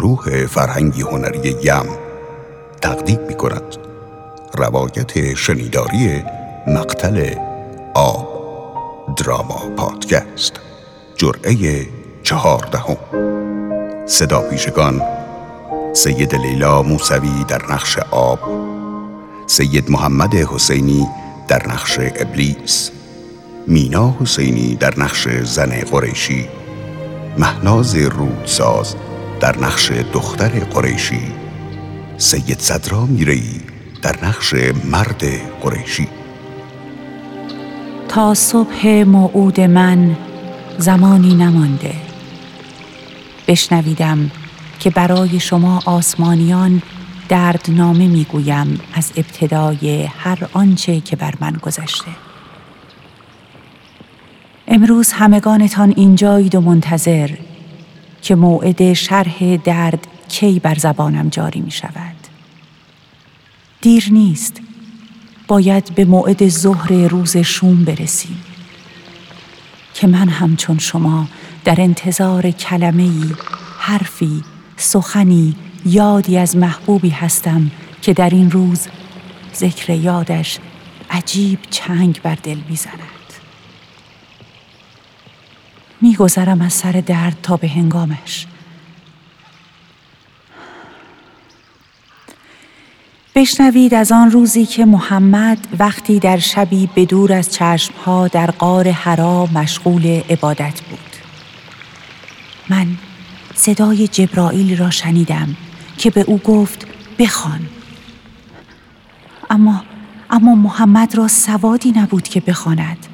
گروه فرهنگی هنری یم تقدیم می کند روایت شنیداری مقتل آب دراما پادکست جرعه چهاردهم. صدا پیشگان سید لیلا موسوی در نقش آب سید محمد حسینی در نقش ابلیس مینا حسینی در نقش زن قریشی مهناز رودساز در نقش دختر قریشی. سید صدرا میری در نقش مرد قریشی. تا صبح موعود من زمانی نمانده. بشنویدم که برای شما آسمانیان دردنامه می‌گویم از ابتدای هر آنچه که بر من گذشته. امروز همگانتان اینجایید و منتظر که موعد شرح درد کی بر زبانم جاری می شود. دیر نیست. باید به موعد ظهر روز شوم برسیم. که من همچون شما در انتظار کلمه ای، حرفی، سخنی، یادی از محبوبی هستم که در این روز ذکر یادش عجیب چنگ بر دل می‌زند. میگذرم از سر درد تا به هنگامش. بشنوید از آن روزی که محمد وقتی در شبی به از چشمها در غار حرا مشغول عبادت بود. من صدای جبرائیل را شنیدم که به او گفت بخوان. اما اما محمد را سوادی نبود که بخواند.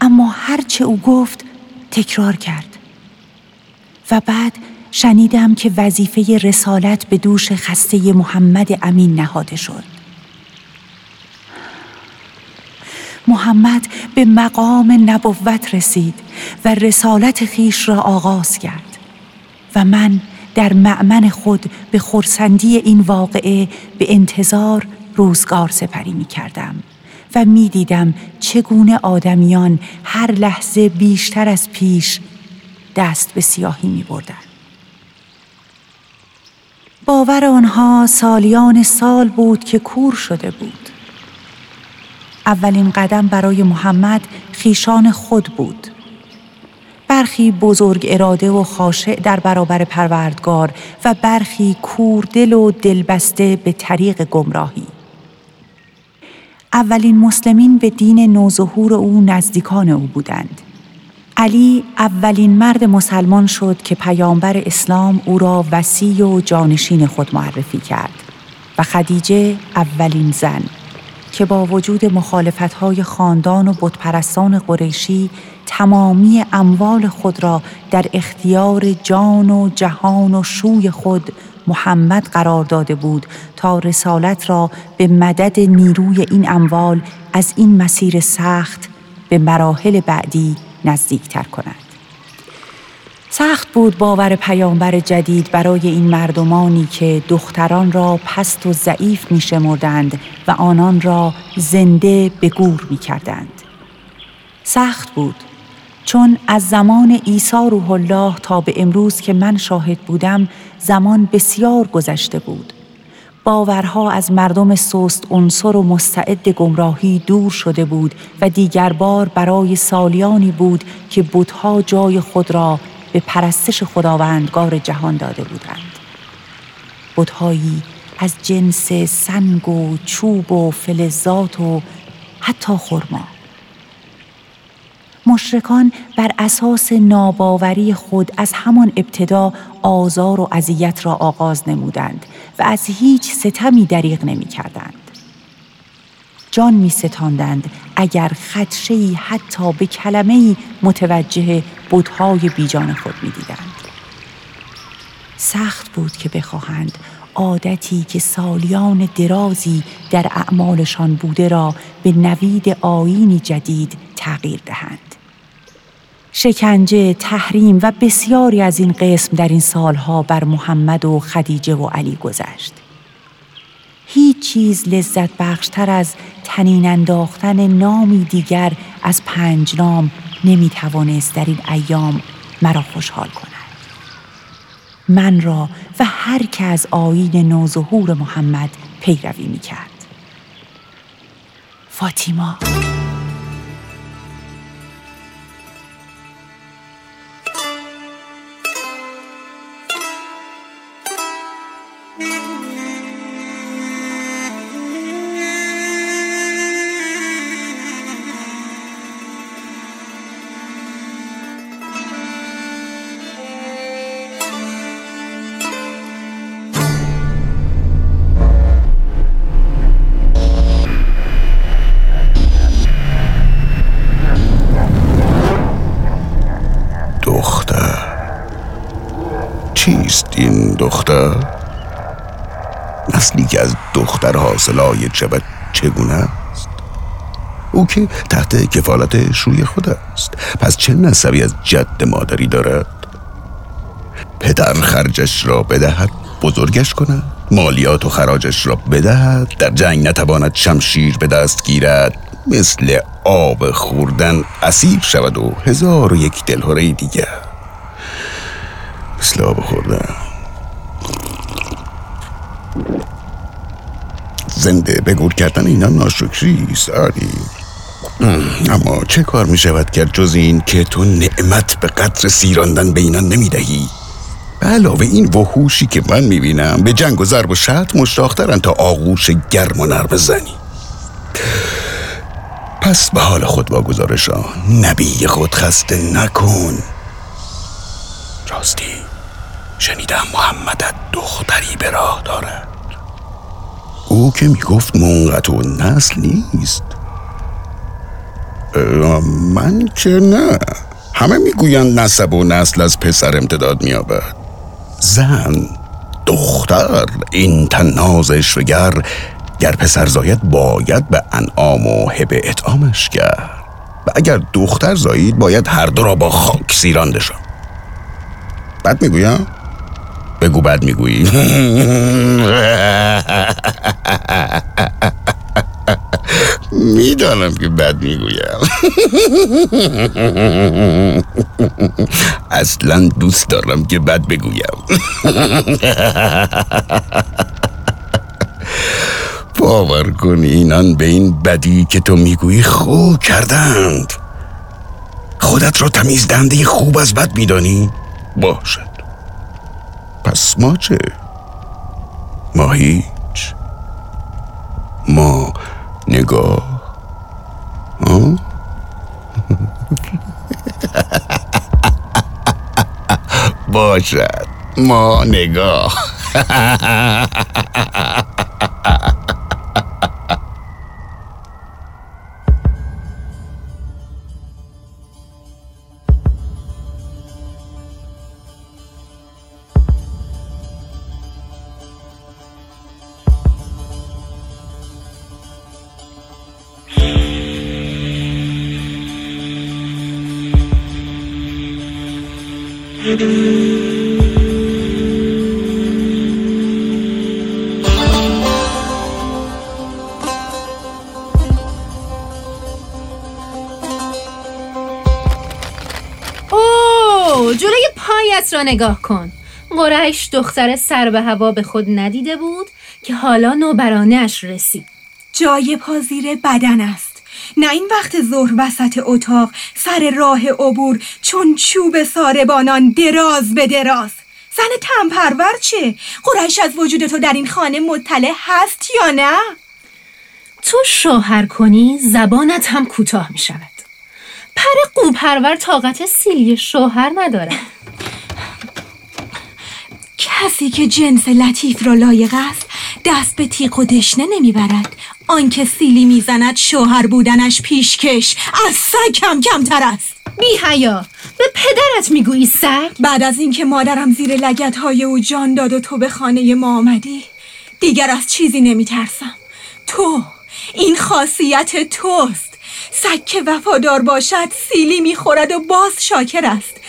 اما هرچه او گفت تکرار کرد و بعد شنیدم که وظیفه رسالت به دوش خسته محمد امین نهاده شد محمد به مقام نبوت رسید و رسالت خیش را آغاز کرد و من در معمن خود به خورسندی این واقعه به انتظار روزگار سپری می کردم. و می‌دیدم چگونه آدمیان هر لحظه بیشتر از پیش دست به سیاهی می بردن. باور آنها سالیان سال بود که کور شده بود. اولین قدم برای محمد خیشان خود بود. برخی بزرگ اراده و خاشع در برابر پروردگار و برخی کوردل و دلبسته به طریق گمراهی. اولین مسلمین به دین نوظهور او نزدیکان او بودند. علی اولین مرد مسلمان شد که پیامبر اسلام او را وسیع و جانشین خود معرفی کرد و خدیجه اولین زن که با وجود مخالفتهای خاندان و بتپرستان قریشی تمامی اموال خود را در اختیار جان و جهان و شوی خود محمد قرار داده بود تا رسالت را به مدد نیروی این اموال از این مسیر سخت به مراحل بعدی نزدیکتر کند. سخت بود باور پیامبر جدید برای این مردمانی که دختران را پست و ضعیف می شمردند و آنان را زنده به گور می کردند. سخت بود چون از زمان عیسی روح الله تا به امروز که من شاهد بودم زمان بسیار گذشته بود. باورها از مردم سست عنصر و مستعد گمراهی دور شده بود و دیگر بار برای سالیانی بود که بودها جای خود را به پرستش خداوندگار جهان داده بودند. بودهایی از جنس سنگ و چوب و فلزات و حتی خرما. مشرکان بر اساس ناباوری خود از همان ابتدا آزار و اذیت را آغاز نمودند و از هیچ ستمی دریغ نمی کردند. جان می ستاندند اگر خدشهی حتی به کلمه متوجه بودهای بیجان خود می دیدند. سخت بود که بخواهند عادتی که سالیان درازی در اعمالشان بوده را به نوید آینی جدید تغییر دهند. شکنجه، تحریم و بسیاری از این قسم در این سالها بر محمد و خدیجه و علی گذشت. هیچ چیز لذت بخشتر از تنین انداختن نامی دیگر از پنج نام نمی توانست در این ایام مرا خوشحال کند. من را و هر که از آیین نوظهور محمد پیروی می کرد. فاطیما دختر؟ نسلی که از دختر حاصلای شود چگونه است؟ او که تحت کفالت شوی خود است پس چه نسبی از جد مادری دارد؟ پدر خرجش را بدهد بزرگش کند مالیات و خراجش را بدهد در جنگ نتواند شمشیر به دست گیرد مثل آب خوردن اسیر شود و هزار و یک دلهوره دیگر مثل آب خوردن زنده به گور کردن اینا ناشکری ساری اما چه کار می شود کرد جز این که تو نعمت به قدر سیراندن به اینا نمی دهی علاوه این وحوشی که من می بینم به جنگ و ضرب و شرط مشتاقترن تا آغوش گرم و نرم زنی. پس به حال خود واگذارشان نبی خود خسته نکن. راستی شنیدم محمدت دختری به راه دارد. او که می‌گفت منقط و نسل نیست. من که نه. همه می‌گویند نسب و نسل از پسر امتداد میابد زن دختر این تنازش وگر گر پسر زاید باید به انعام و هبه اطعامش کرد. و اگر دختر زایید باید هر دو را با خاک سیراندشان بد می‌گویم بگو بد می‌گویی. می‌دانم که بد می‌گویم. اصلا دوست دارم که بد بگویم. باور کن اینان به این بدی که تو می‌گویی خوب کردند. خودت را تمیز دنده خوب از بد میدانی؟ باشد پس ما چه؟ ما هیچ. ما نگاه. باشد. ما نگاه. نگاه کن. قریش دختر سر به هوا به خود ندیده بود که حالا نوبرانش رسید. جای پازیر بدن است. نه این وقت ظهر وسط اتاق سر راه عبور چون چوب ساربانان دراز به دراز. زن تنپرور چه؟ قریش از وجود تو در این خانه مطلع هست یا نه؟ تو شوهر کنی زبانت هم کوتاه می شود پر قوپرور طاقت سیلی شوهر ندارد. کسی که جنس لطیف را لایق است دست به تیغ و دشنه نمی‌برد. آنکه سیلی می‌زند شوهر بودنش پیشکش از سگ کم کمتر است. بی حیا به پدرت می‌گویی سگ؟ بعد از اینکه مادرم زیر لگت های او جان داد و تو به خانه ما آمدی دیگر از چیزی نمیترسم. تو این خاصیت توست. سگ که وفادار باشد سیلی می‌خورد و باز شاکر است.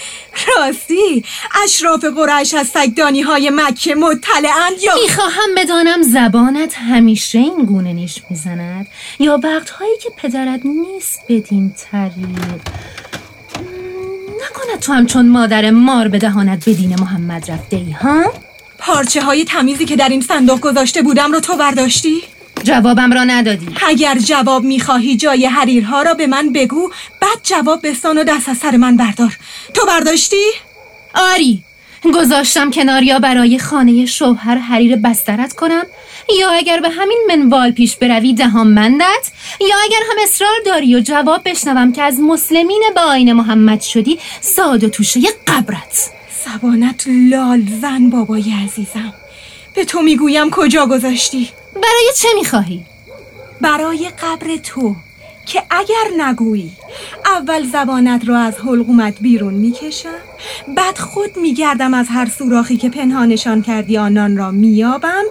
راستی اشراف قرش از سگدانی های مکه مطلعند یا می‌خواهم بدانم زبانت همیشه این گونه نیش می‌زند یا وقتهایی که پدرت نیست بدین طریق چقدر تو هم چون مادر مار به دهانت به دین محمد رفته ای ها؟ پارچه های تمیزی که در این صندوق گذاشته بودم رو تو برداشتی؟ جوابم را ندادی. اگر جواب می‌خواهی جای حریرها را به من بگو. بعد جواب بستان و دست از سر من بردار. تو برداشتی؟ آری. گذاشتم کنار یا برای خانه شوهر حریر بسترت کنم. یا اگر به همین منوال پیش بروی دهان مندت یا اگر هم اصرار داری و جواب بشنوم که از مسلمین با آین محمد شدی ساد و توشه قبرت. زبانت لال زن بابای عزیزم. به تو می‌گویم کجا گذاشتی؟ برای چه می‌خواهی؟ برای قبر تو که اگر نگویی اول زبانت را از حلقومت بیرون می‌کشم بعد خود میگردم از هر سوراخی که پنهانشان کردی آنان را میابم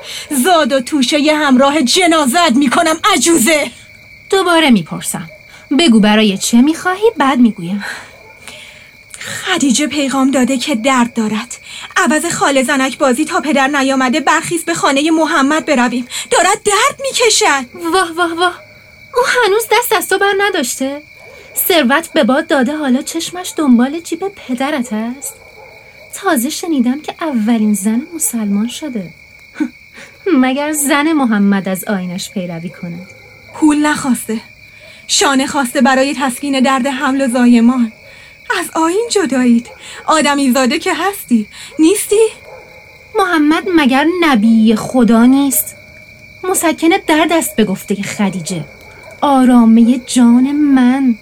زاد و توشه ی همراه جنازت می‌کنم عجوزه! دوباره می‌پرسم. بگو برای چه می‌خواهی؟ بعد می‌گویم. خدیجه پیغام داده که درد دارد. عوض خاله زنک بازی تا پدر نیامده برخیز به خانه محمد برویم. دارد درد می‌کشد. واه واه واه. او هنوز دست از تو بر نداشته. ثروت به باد داده حالا چشمش دنبال جیب پدرت است. تازه شنیدم که اولین زن مسلمان شده. مگر زن محمد از آینش پیروی کنه پول نخواسته. شانه خواسته برای تسکین درد حمل و زایمان. از آین جدایید. آدمی زاده که هستی. نیستی؟ محمد مگر نبی خدا نیست؟ مسکن درد است به گفته خدیجه. آرامه جان من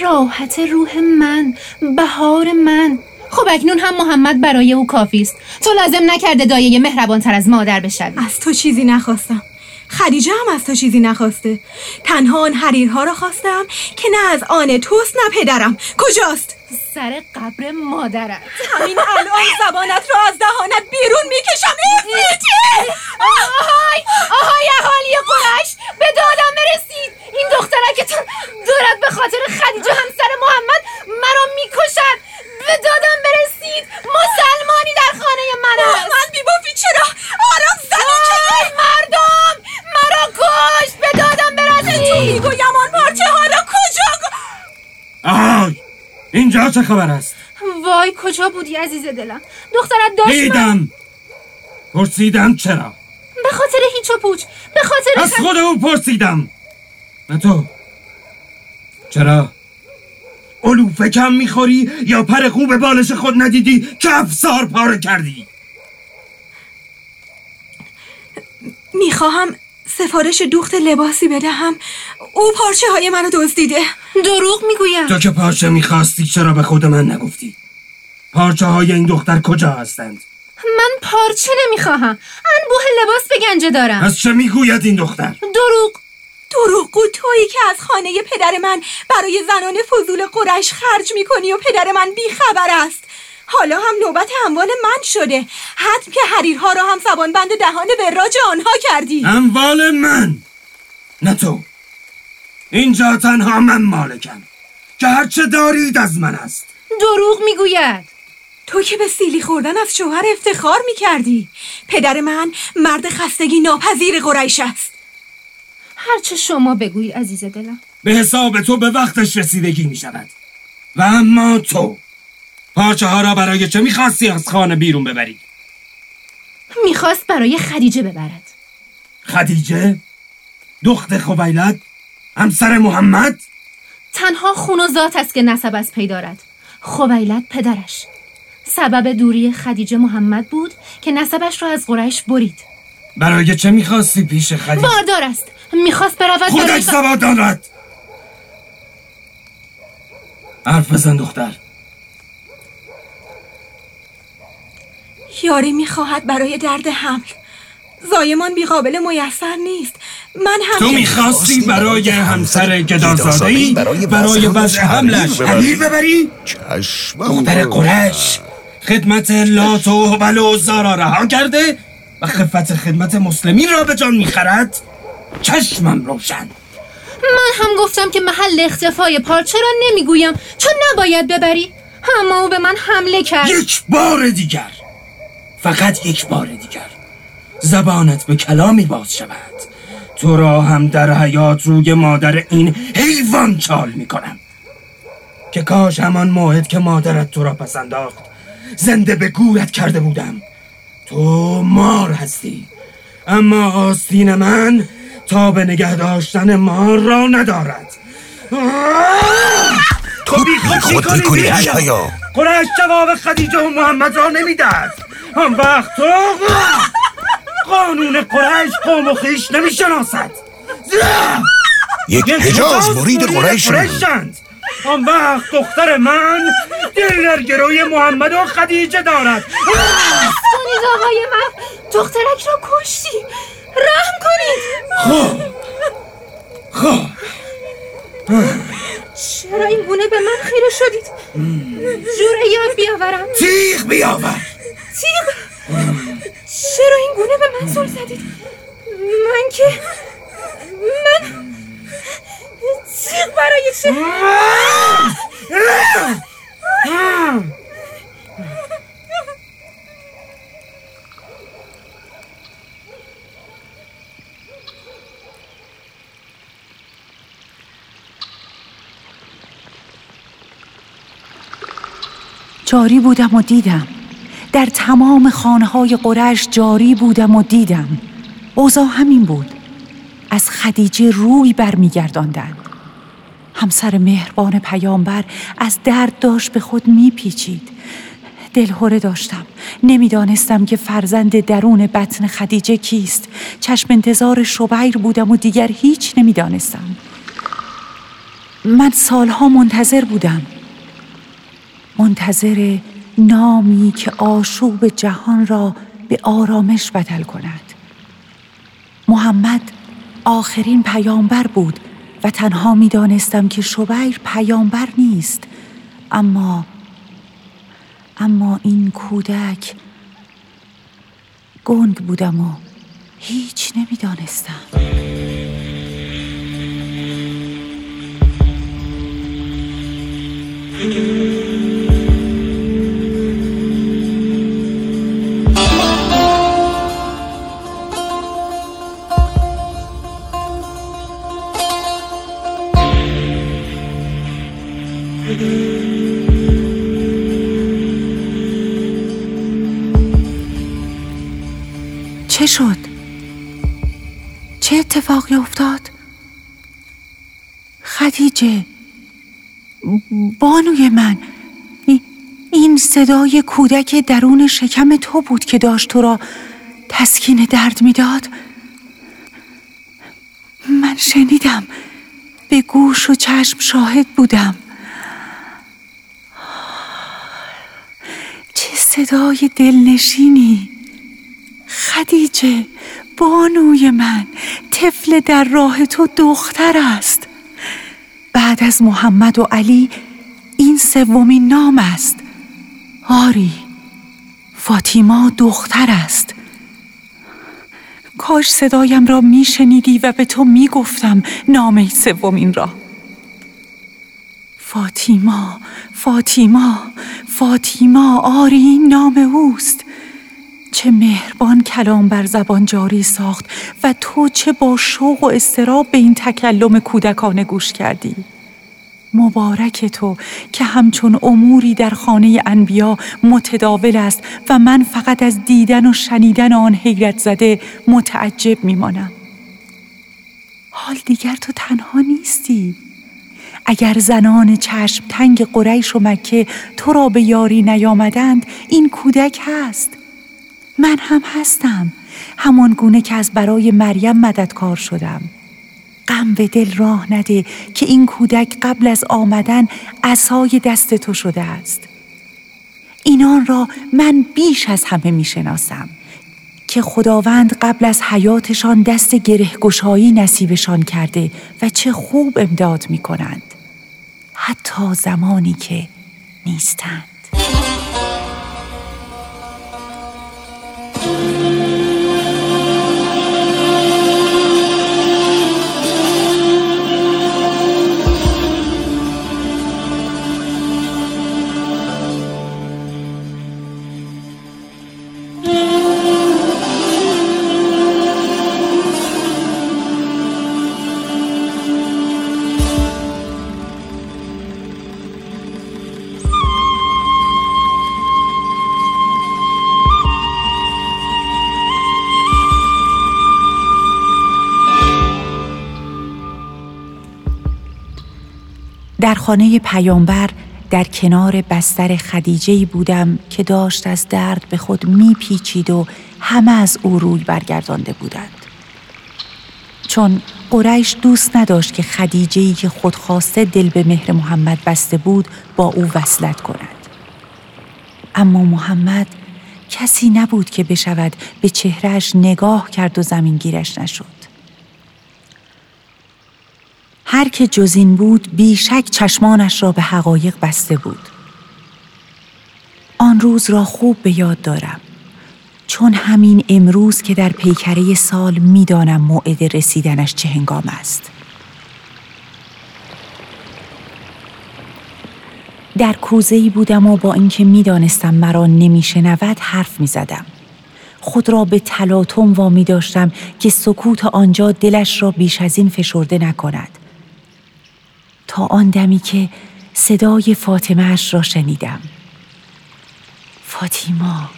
راحت روح من بهار من. خب اکنون هم محمد برای او کافی است. تو لازم نکرده دایه مهربان تر از مادر بشوی. از تو چیزی نخواستم. خدیجه هم از تو چیزی نخواسته. تنها آن حریرها را خواستم که نه از آن توست نه پدرم. کجاست؟ سر قبر مادرت. همین الان زبانت را از دهانت بیرون می‌کشم. افریتی آهای! آهای اهالی قرش به دادم برسید! این دخترکتون دارد به خاطر خدیجه همسر محمد مرا می‌کشد. به دادم برسید! مسلمانی در خانه من است. محمد بیبافی چرا؟ آرام زنی آی مردم! مرا کش! به دادم تو برسید می‌گویم آن پارچه ها را کجا اینجا چه خبر است؟ وای کجا بودی عزیز دلم؟ دخترت داشت من- دیدم. پرسیدم چرا؟ به خاطر هیچ و پوچ به خاطر از خود او پرسیدم. نه تو؟ چرا؟ علوفه کم می‌خوری یا پر خوب بالش خود ندیدی که افسار پاره کردی؟ می‌خواهم سفارش دوخت لباسی بدهم. او پارچه های منو دزدیده. دروغ می‌گویم. تو که پارچه می‌خواستی چرا به خود من نگفتی؟ پارچه های این دختر کجا هستند؟ من پارچه نمی‌خواهم. انبوه لباس به گنجه دارم. از چه می‌گوید این دختر؟ دروغ. دروغگو تویی که از خانه پدر من برای زنان فضول قرش خرج می‌کنی و پدر من بیخبر است. حالا هم نوبت اموال من شده. حتم که حریرها را هم زبان بند دهان وراج آنها کردی. اموال من. نه تو. اینجا تنها من مالکم. که هرچه دارید از من است. دروغ می‌گوید. تو که به سیلی خوردن از شوهر افتخار می‌کردی. پدر من مرد خستگی ناپذیر قریش است. هرچه شما بگویی عزیز دلم. به حساب تو به وقتش رسیدگی می شود و اما تو. پارچه ها را برای چه می‌خواستی از خانه بیرون ببری؟ می‌خواست برای خدیجه ببرد. خدیجه؟ دخت خویلد همسر محمد؟ تنها خون و ذات است که نسب از پی دارد. خویلد پدرش. سبب دوری خدیجه محمد بود که نسبش را از قریش برید. برای چه می‌خواستی پیش خدیجه؟ باردار است. می‌خواست برود برای خودش سواد دارد حرف بزن دختر. یاری می‌خواهد برای درد حمل. زایمان بیقابل میسر نیست. من هم تو می‌خواستی برای همسر گدازاده ای برای برای وضع حملش. حریر ببری. چشم قرش خدمت لات و هبل و عزا را رها کرده و خفت خدمت مسلمین را به جان می‌خرد. چشمم روشن. من هم گفتم که محل اختفای پارچه را نمی‌گویم. چون نباید ببری. اما او به من حمله کرد. یک بار دیگر. فقط یک بار دیگر. زبانت به کلامی باز شود. تو را هم در حیات روی مادر این حیوان چال می‌کنم. که کاش همان موعد که مادرت تو را پس انداخت زنده به گورت کرده بودم. تو مار هستی. اما آستین من تا به نگه داشتن مار را ندارد. تو بی خود می‌کنی هیا قرش جواب خدیجه و محمد را نمی‌داد هم وقت تو قانون قرش قوم و خیش نمی‌شناسد. یک حجاز مرید قریش آن وقت دختر من دل در گروی محمد و خدیجه دارد. کنید آقای من. دخترک را کشتی. رحم کنید. خب. خب. چرا این گونه به من خیره شدید؟ جوره یاد بیاورم. تیغ بیاور. تیغ چرا این گونه به من زل زدید؟ من که من تیغ برای چه؟ جاری بودم و دیدم. در تمام خانه های قرش جاری بودم و دیدم. اوضاع همین بود. از خدیجه روی برمیگرداندند. همسر مهربان پیامبر از درد داشت به خود میپیچید. دلهوره داشتم. نمی‌دانستم که فرزند درون بطن خدیجه کیست. چشم انتظار شبیر بودم و دیگر هیچ نمی‌دانستم. من سالها منتظر بودم. منتظر نامی که آشوب جهان را به آرامش بدل کند. محمد آخرین پیامبر بود و تنها می دانستم که شبیر پیامبر نیست. اما اما این کودک گنگ بودم و هیچ نمی دانستم شد؟ چه اتفاقی افتاد؟ خدیجه بانوی من این صدای کودک درون شکم تو بود که داشت تو را تسکین درد می‌داد من شنیدم به گوش و چشم شاهد بودم چه صدای دلنشینی خدیجه بانوی من طفل در راه تو دختر است. بعد از محمد و علی این سومین نام است. آری فاطیما دختر است. کاش صدایم را میشنیدی و به تو می‌گفتم نام سومین را. فاطیما فاطیما فاطیما آری این نام اوست. چه مهربان کلام بر زبان جاری ساخت و تو چه با شوق و استراب به این تکلم کودکانه گوش کردی. مبارک تو که همچون اموری در خانه انبیا متداول است و من فقط از دیدن و شنیدن آن حیرت زده متعجب میمانم. حال دیگر تو تنها نیستی. اگر زنان چشم تنگ قریش و مکه تو را به یاری نیامدند این کودک هست. من هم هستم. همان گونه که از برای مریم مددکار شدم. غم به دل راه نده که این کودک قبل از آمدن عصای دست تو شده است. اینان را من بیش از همه می‌شناسم که خداوند قبل از حیاتشان دست گرهگشایی نصیبشان کرده و چه خوب امداد می کنند حتی زمانی که نیستند. خانه پیامبر در کنار بستر خدیجه بودم که داشت از درد به خود میپیچید و همه از او روی برگردانده بودند. چون قریش دوست نداشت که خدیجه که خودخواسته دل به مهر محمد بسته بود با او وصلت کند. اما محمد کسی نبود که بشود به چهرهش نگاه کرد و زمینگیرش نشد. هر که جزین بود بیشک چشمانش را به حقایق بسته بود. آن روز را خوب به یاد دارم. چون همین امروز که در پیکره سال می‌دانم موعد رسیدنش چه هنگام است. در کوزهی بودم و با اینکه می‌دانستم مرا نمیشنود حرف می‌زدم. خود را به تلاطم وامی داشتم که سکوت آنجا دلش را بیش از این فشرده نکند. تا آن دمی که صدای فاطمه اش را شنیدم. فاطیما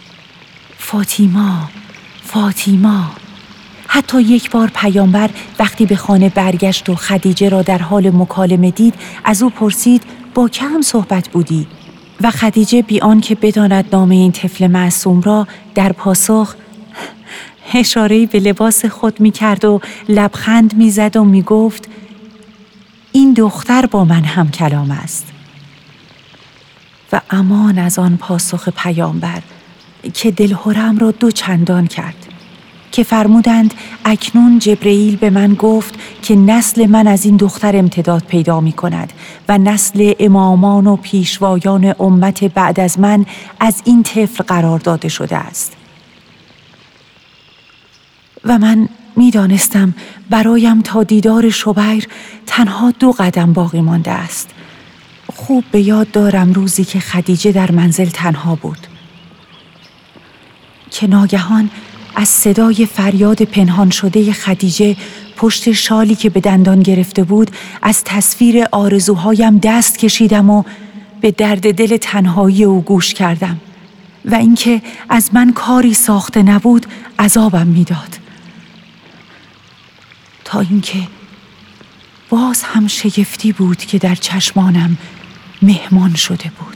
فاطیما فاطیما حتی یک بار پیامبر وقتی به خانه برگشت و خدیجه را در حال مکالمه دید از او پرسید با کم صحبت بودی و خدیجه بیان که بداند نام این طفل معصوم را در پاسخ اشارهی به لباس خود می کرد و لبخند می زد و می گفت این دختر با من هم کلام است. و امان از آن پاسخ پیامبر که دلهورم را دو چندان کرد که فرمودند اکنون جبرئیل به من گفت که نسل من از این دختر امتداد پیدا می کند و نسل امامان و پیشوایان امت بعد از من از این طفل قرار داده شده است. و من می‌دانستم برایم تا دیدار شبیر تنها دو قدم باقی مانده است. خوب به یاد دارم روزی که خدیجه در منزل تنها بود. که ناگهان از صدای فریاد پنهان شده خدیجه پشت شالی که به دندان گرفته بود از تصویر آرزوهایم دست کشیدم و به درد دل تنهایی او گوش کردم. و اینکه از من کاری ساخته نبود عذابم می‌داد. تا اینکه باز هم شگفتی بود که در چشمانم مهمان شده بود.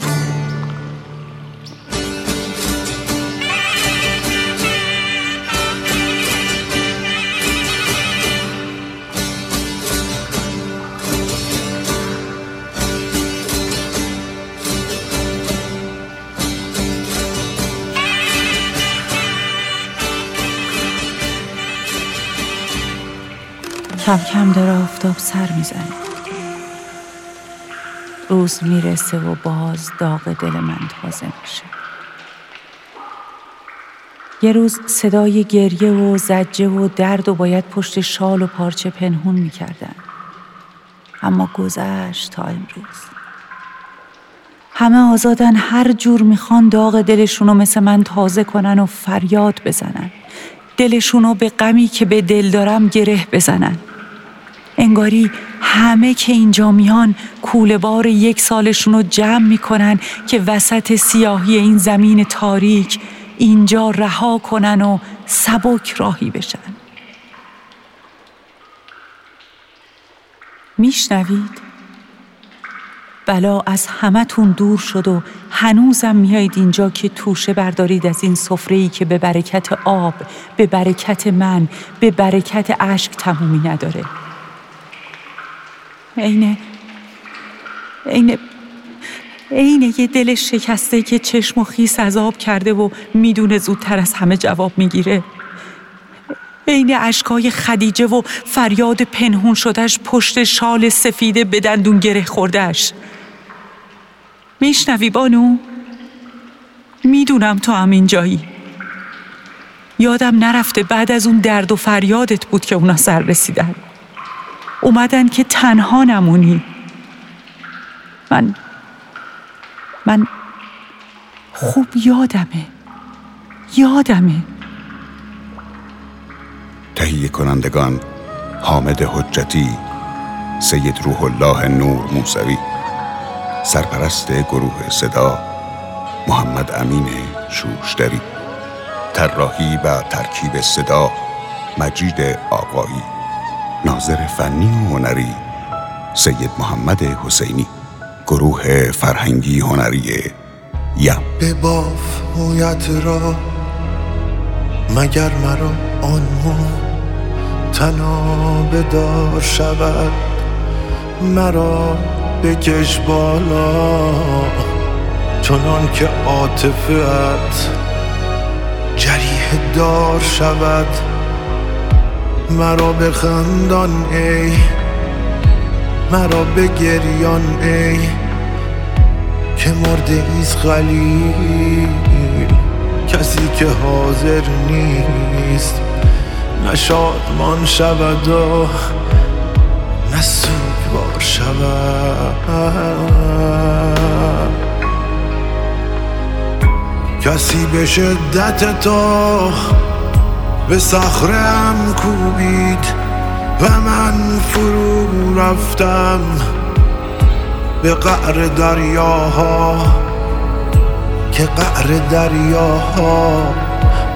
کم کم داره آفتاب سر می‌زنه. روز می‌رسه و باز داغ دل من تازه میشه. یه روز صدای گریه و زجه و درد و باید پشت شال و پارچه پنهون می‌کردن. اما گذشت تا امروز. همه آزادن هر جور می‌خوان داغ دلشونو مثل من تازه کنن و فریاد بزنن. دلشونو به غمی که به دل دارم گره بزنن. انگاری همه که اینجا میان کوله بار یک سالشون رو جمع می‌کنن که وسط سیاهی این زمین تاریک اینجا رها کنن و سبک راهی بشن میشنوید؟ بلا از همتون دور شد و هنوزم میایید اینجا که توشه بردارید از این سفره‌ای که به برکت آب، به برکت من، به برکت اشک تمومی نداره. عین عین عین یه دل شکسته که چشم و خیس عذاب کرده و می‌دونه زودتر از همه جواب می‌گیره. عین اشکای خدیجه و فریاد پنهون شدهش پشت شال سفیده به دندون گره خوردهش میشنوی بانو؟ می‌دونم تو هم اینجایی. یادم نرفته بعد از اون درد و فریادت بود که اونا سر رسیدن. اومدن که تنها نمونی. من من خوب یادمه. یادمه. تهیه کنندگان حامد حجتی سید روح الله نور موسوی سرپرست گروه صدا محمد امین شوشتری طراحی و ترکیب صدا مجید آقایی. ناظر فنی و هنری سید محمد حسینی گروه فرهنگی هنری یم به باف مویت را مگر مرا آن مو تنا بدار شود مرا بکش بالا. چنان که عاطفت جریه دار شود مرا بخندان ای. مرا بگریان ای. که مرده ایز خلیل. کسی که حاضر نیست. نشادمان شود و نسوگوار شود. کسی به شدت تو به صخرم کوبید و من فرو رفتم به قعر دریاها که قعر دریاها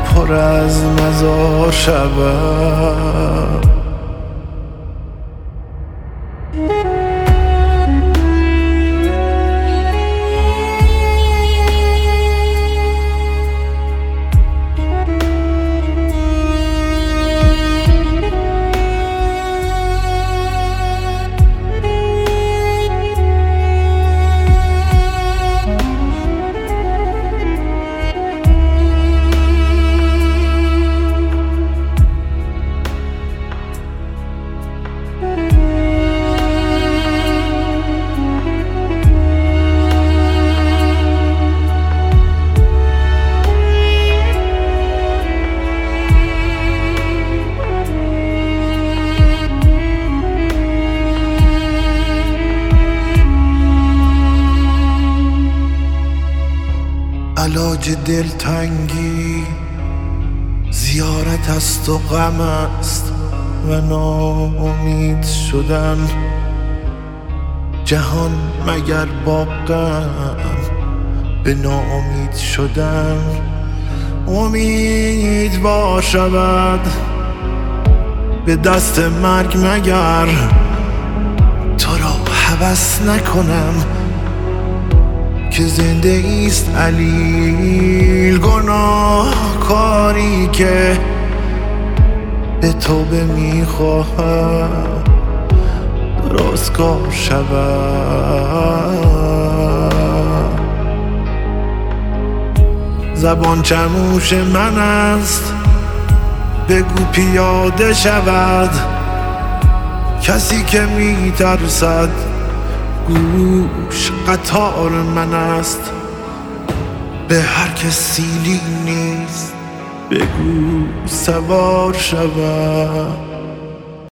پر از مزار شود. شدن جهان مگر با غم به ناامید شدن امید شود. به دست مرگ مگر تو را حبس نکنم که زنده ایست علیل گناه کاری که به توبه می‌خواهم. کار شود زبان چموش من است. بگو پیاده شود. کسی که میترسد گوش قطار من است. به هر که سیلی نیست. بگو سوار شود